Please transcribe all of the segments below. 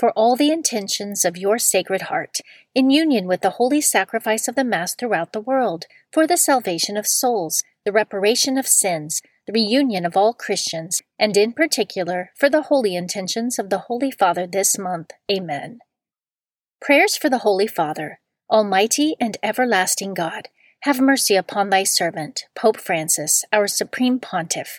for all the intentions of your Sacred Heart, in union with the holy sacrifice of the Mass throughout the world, for the salvation of souls, the reparation of sins, the reunion of all Christians, and in particular for the holy intentions of the Holy Father this month. Amen. Prayers for the Holy Father. Almighty and everlasting God, have mercy upon thy servant, Pope Francis, our Supreme Pontiff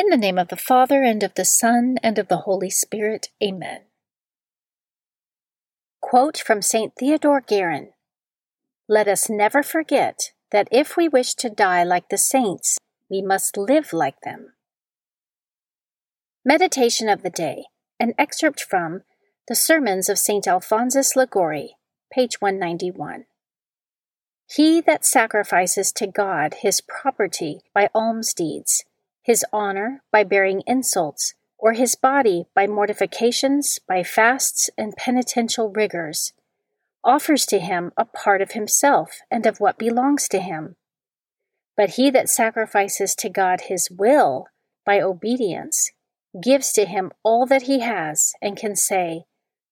In the name of the Father, and of the Son, and of the Holy Spirit. Amen. Quote from St. Theodore Guerin Let us never forget that if we wish to die like the saints, we must live like them. Meditation of the Day, an excerpt from The Sermons of St. Alphonsus Liguori, page 191. He that sacrifices to God his property by alms deeds his honor by bearing insults, or his body by mortifications, by fasts and penitential rigors, offers to him a part of himself and of what belongs to him. But he that sacrifices to God his will by obedience gives to him all that he has and can say,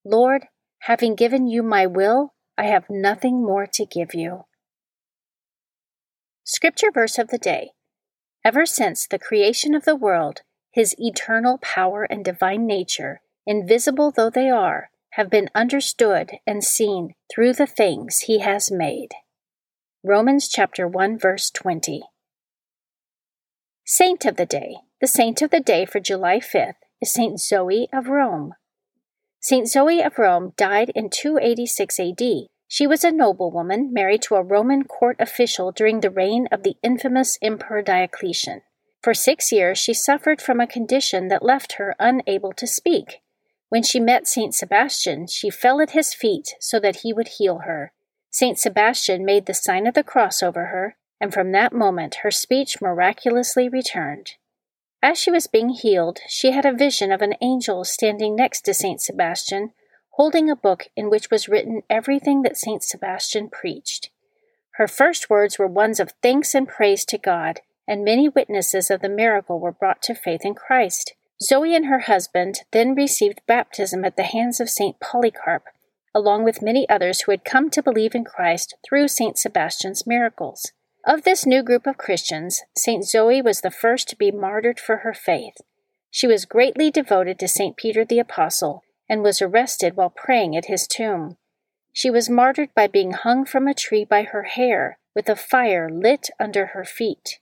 Lord, having given you my will, I have nothing more to give you. Scripture verse of the day Ever since the creation of the world, his eternal power and divine nature, invisible though they are, have been understood and seen through the things he has made. Romans chapter 1 verse 20. Saint of the Day. The saint of the day for July 5th is Saint Zoe of Rome. Saint Zoe of Rome died in 286 AD she was a noblewoman married to a Roman court official during the reign of the infamous Emperor Diocletian. For six years she suffered from a condition that left her unable to speak. When she met Saint Sebastian, she fell at his feet so that he would heal her. Saint Sebastian made the sign of the cross over her, and from that moment her speech miraculously returned. As she was being healed, she had a vision of an angel standing next to Saint Sebastian holding a book in which was written everything that St. Sebastian preached. Her first words were ones of thanks and praise to God, and many witnesses of the miracle were brought to faith in Christ. Zoe and her husband then received baptism at the hands of St. Polycarp, along with many others who had come to believe in Christ through St. Sebastian's miracles. Of this new group of Christians, St. Zoe was the first to be martyred for her faith. She was greatly devoted to St. Peter the Apostle and was arrested while praying at his tomb. She was martyred by being hung from a tree by her hair, with a fire lit under her feet.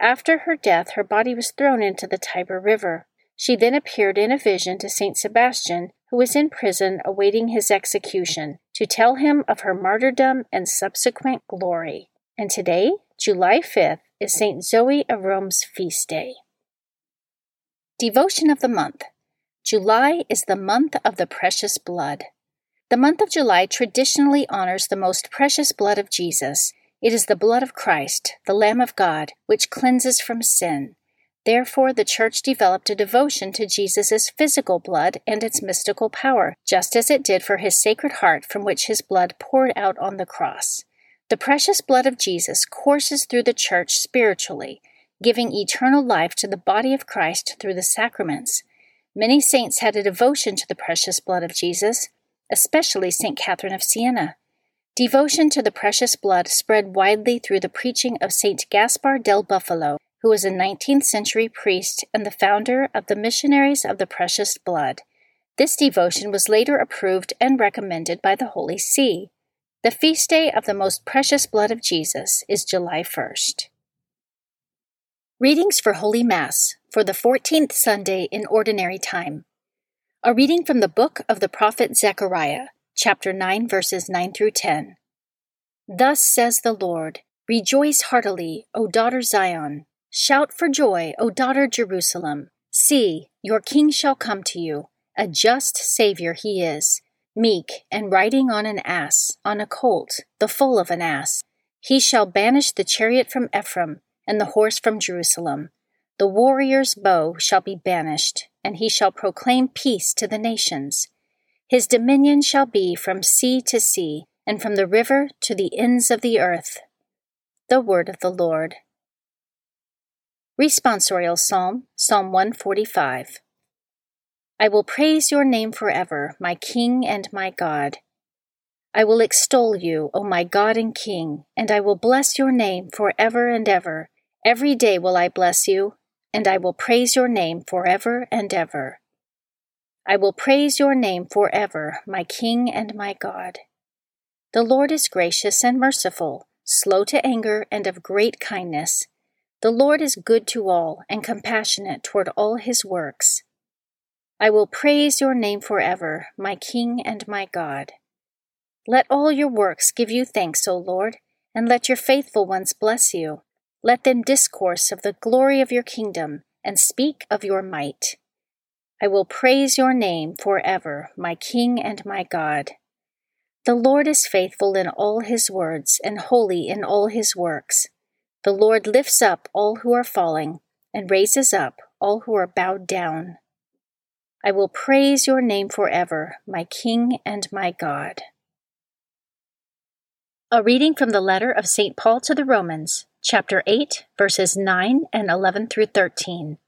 After her death, her body was thrown into the Tiber River. She then appeared in a vision to Saint Sebastian, who was in prison awaiting his execution, to tell him of her martyrdom and subsequent glory. And today, July 5th, is Saint Zoe of Rome's feast day. Devotion of the Month July is the month of the precious blood. The month of July traditionally honors the most precious blood of Jesus. It is the blood of Christ, the Lamb of God, which cleanses from sin. Therefore, the Church developed a devotion to Jesus' physical blood and its mystical power, just as it did for his sacred heart from which his blood poured out on the cross. The precious blood of Jesus courses through the church spiritually, giving eternal life to the body of Christ through the sacraments. Many saints had a devotion to the precious blood of Jesus, especially St. Catherine of Siena. Devotion to the precious blood spread widely through the preaching of St. Gaspar del Bufalo, who was a 19th century priest and the founder of the Missionaries of the Precious Blood. This devotion was later approved and recommended by the Holy See. The feast day of the most precious blood of Jesus is July 1st. Readings for Holy Mass for the 14th Sunday in Ordinary Time. A reading from the book of the prophet Zechariah, chapter 9, verses 9 through 10. Thus says the Lord Rejoice heartily, O daughter Zion. Shout for joy, O daughter Jerusalem. See, your king shall come to you. A just Savior he is meek, and riding on an ass, on a colt, the foal of an ass. He shall banish the chariot from Ephraim, and the horse from Jerusalem. The warrior's bow shall be banished, and he shall proclaim peace to the nations. His dominion shall be from sea to sea, and from the river to the ends of the earth. The word of the Lord. Responsorial Psalm, Psalm 145. I will praise your name forever, my King and my God. I will extol you, O my God and King, and I will bless your name forever and ever. Every day will I bless you, and I will praise your name forever and ever. I will praise your name forever, my King and my God. The Lord is gracious and merciful, slow to anger, and of great kindness. The Lord is good to all, and compassionate toward all his works. I will praise your name forever, my King and my God. Let all your works give you thanks, O Lord, and let your faithful ones bless you. Let them discourse of the glory of your kingdom and speak of your might. I will praise your name forever, my King and my God. The Lord is faithful in all his words and holy in all his works. The Lord lifts up all who are falling and raises up all who are bowed down. I will praise your name forever, my King and my God. A reading from the letter of St. Paul to the Romans, chapter 8, verses 9 and 11 through 13.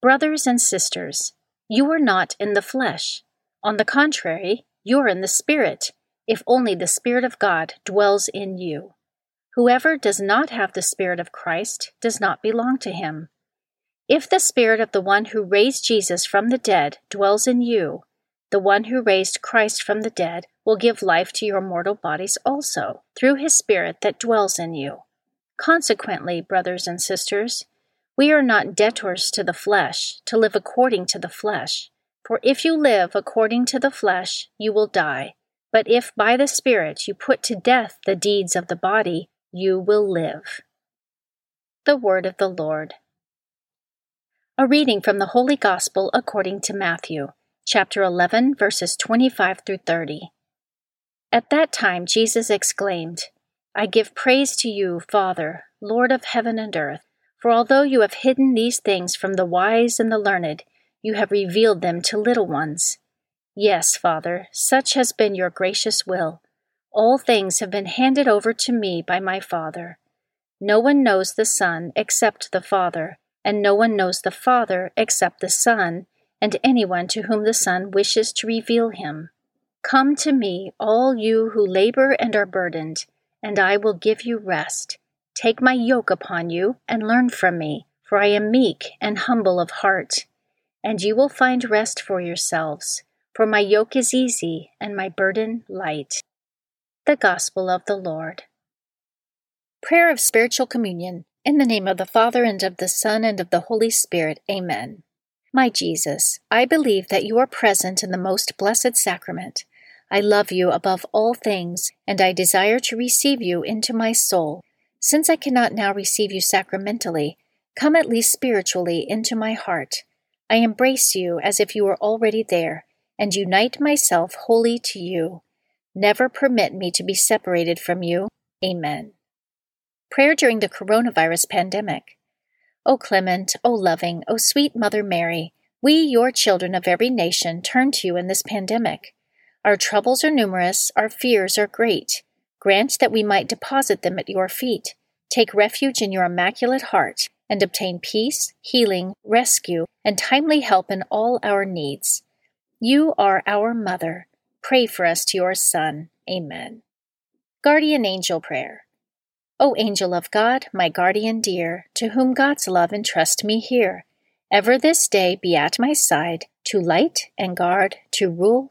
Brothers and sisters, you are not in the flesh. On the contrary, you are in the Spirit, if only the Spirit of God dwells in you. Whoever does not have the Spirit of Christ does not belong to him. If the Spirit of the one who raised Jesus from the dead dwells in you, the one who raised Christ from the dead will give life to your mortal bodies also, through his Spirit that dwells in you. Consequently, brothers and sisters, we are not debtors to the flesh, to live according to the flesh. For if you live according to the flesh, you will die. But if by the Spirit you put to death the deeds of the body, you will live. The Word of the Lord. A reading from the Holy Gospel according to Matthew, chapter 11, verses 25 through 30. At that time, Jesus exclaimed, I give praise to you, Father, Lord of heaven and earth, for although you have hidden these things from the wise and the learned, you have revealed them to little ones. Yes, Father, such has been your gracious will. All things have been handed over to me by my Father. No one knows the Son except the Father and no one knows the Father except the Son, and anyone to whom the Son wishes to reveal him. Come to me, all you who labor and are burdened, and I will give you rest. Take my yoke upon you and learn from me, for I am meek and humble of heart, and you will find rest for yourselves. For my yoke is easy and my burden light. The Gospel of the Lord. Prayer of Spiritual Communion. In the name of the Father, and of the Son, and of the Holy Spirit. Amen. My Jesus, I believe that you are present in the most blessed sacrament. I love you above all things, and I desire to receive you into my soul. Since I cannot now receive you sacramentally, come at least spiritually into my heart. I embrace you as if you were already there, and unite myself wholly to you. Never permit me to be separated from you. Amen. Prayer during the coronavirus pandemic. O clement, O loving, O sweet Mother Mary, we, your children of every nation, turn to you in this pandemic. Our troubles are numerous, our fears are great. Grant that we might deposit them at your feet, take refuge in your immaculate heart, and obtain peace, healing, rescue, and timely help in all our needs. You are our Mother. Pray for us to your Son. Amen. Guardian Angel Prayer. O angel of God, my guardian dear, to whom God's love entrust me here, ever this day be at my side, to light and guard, to rule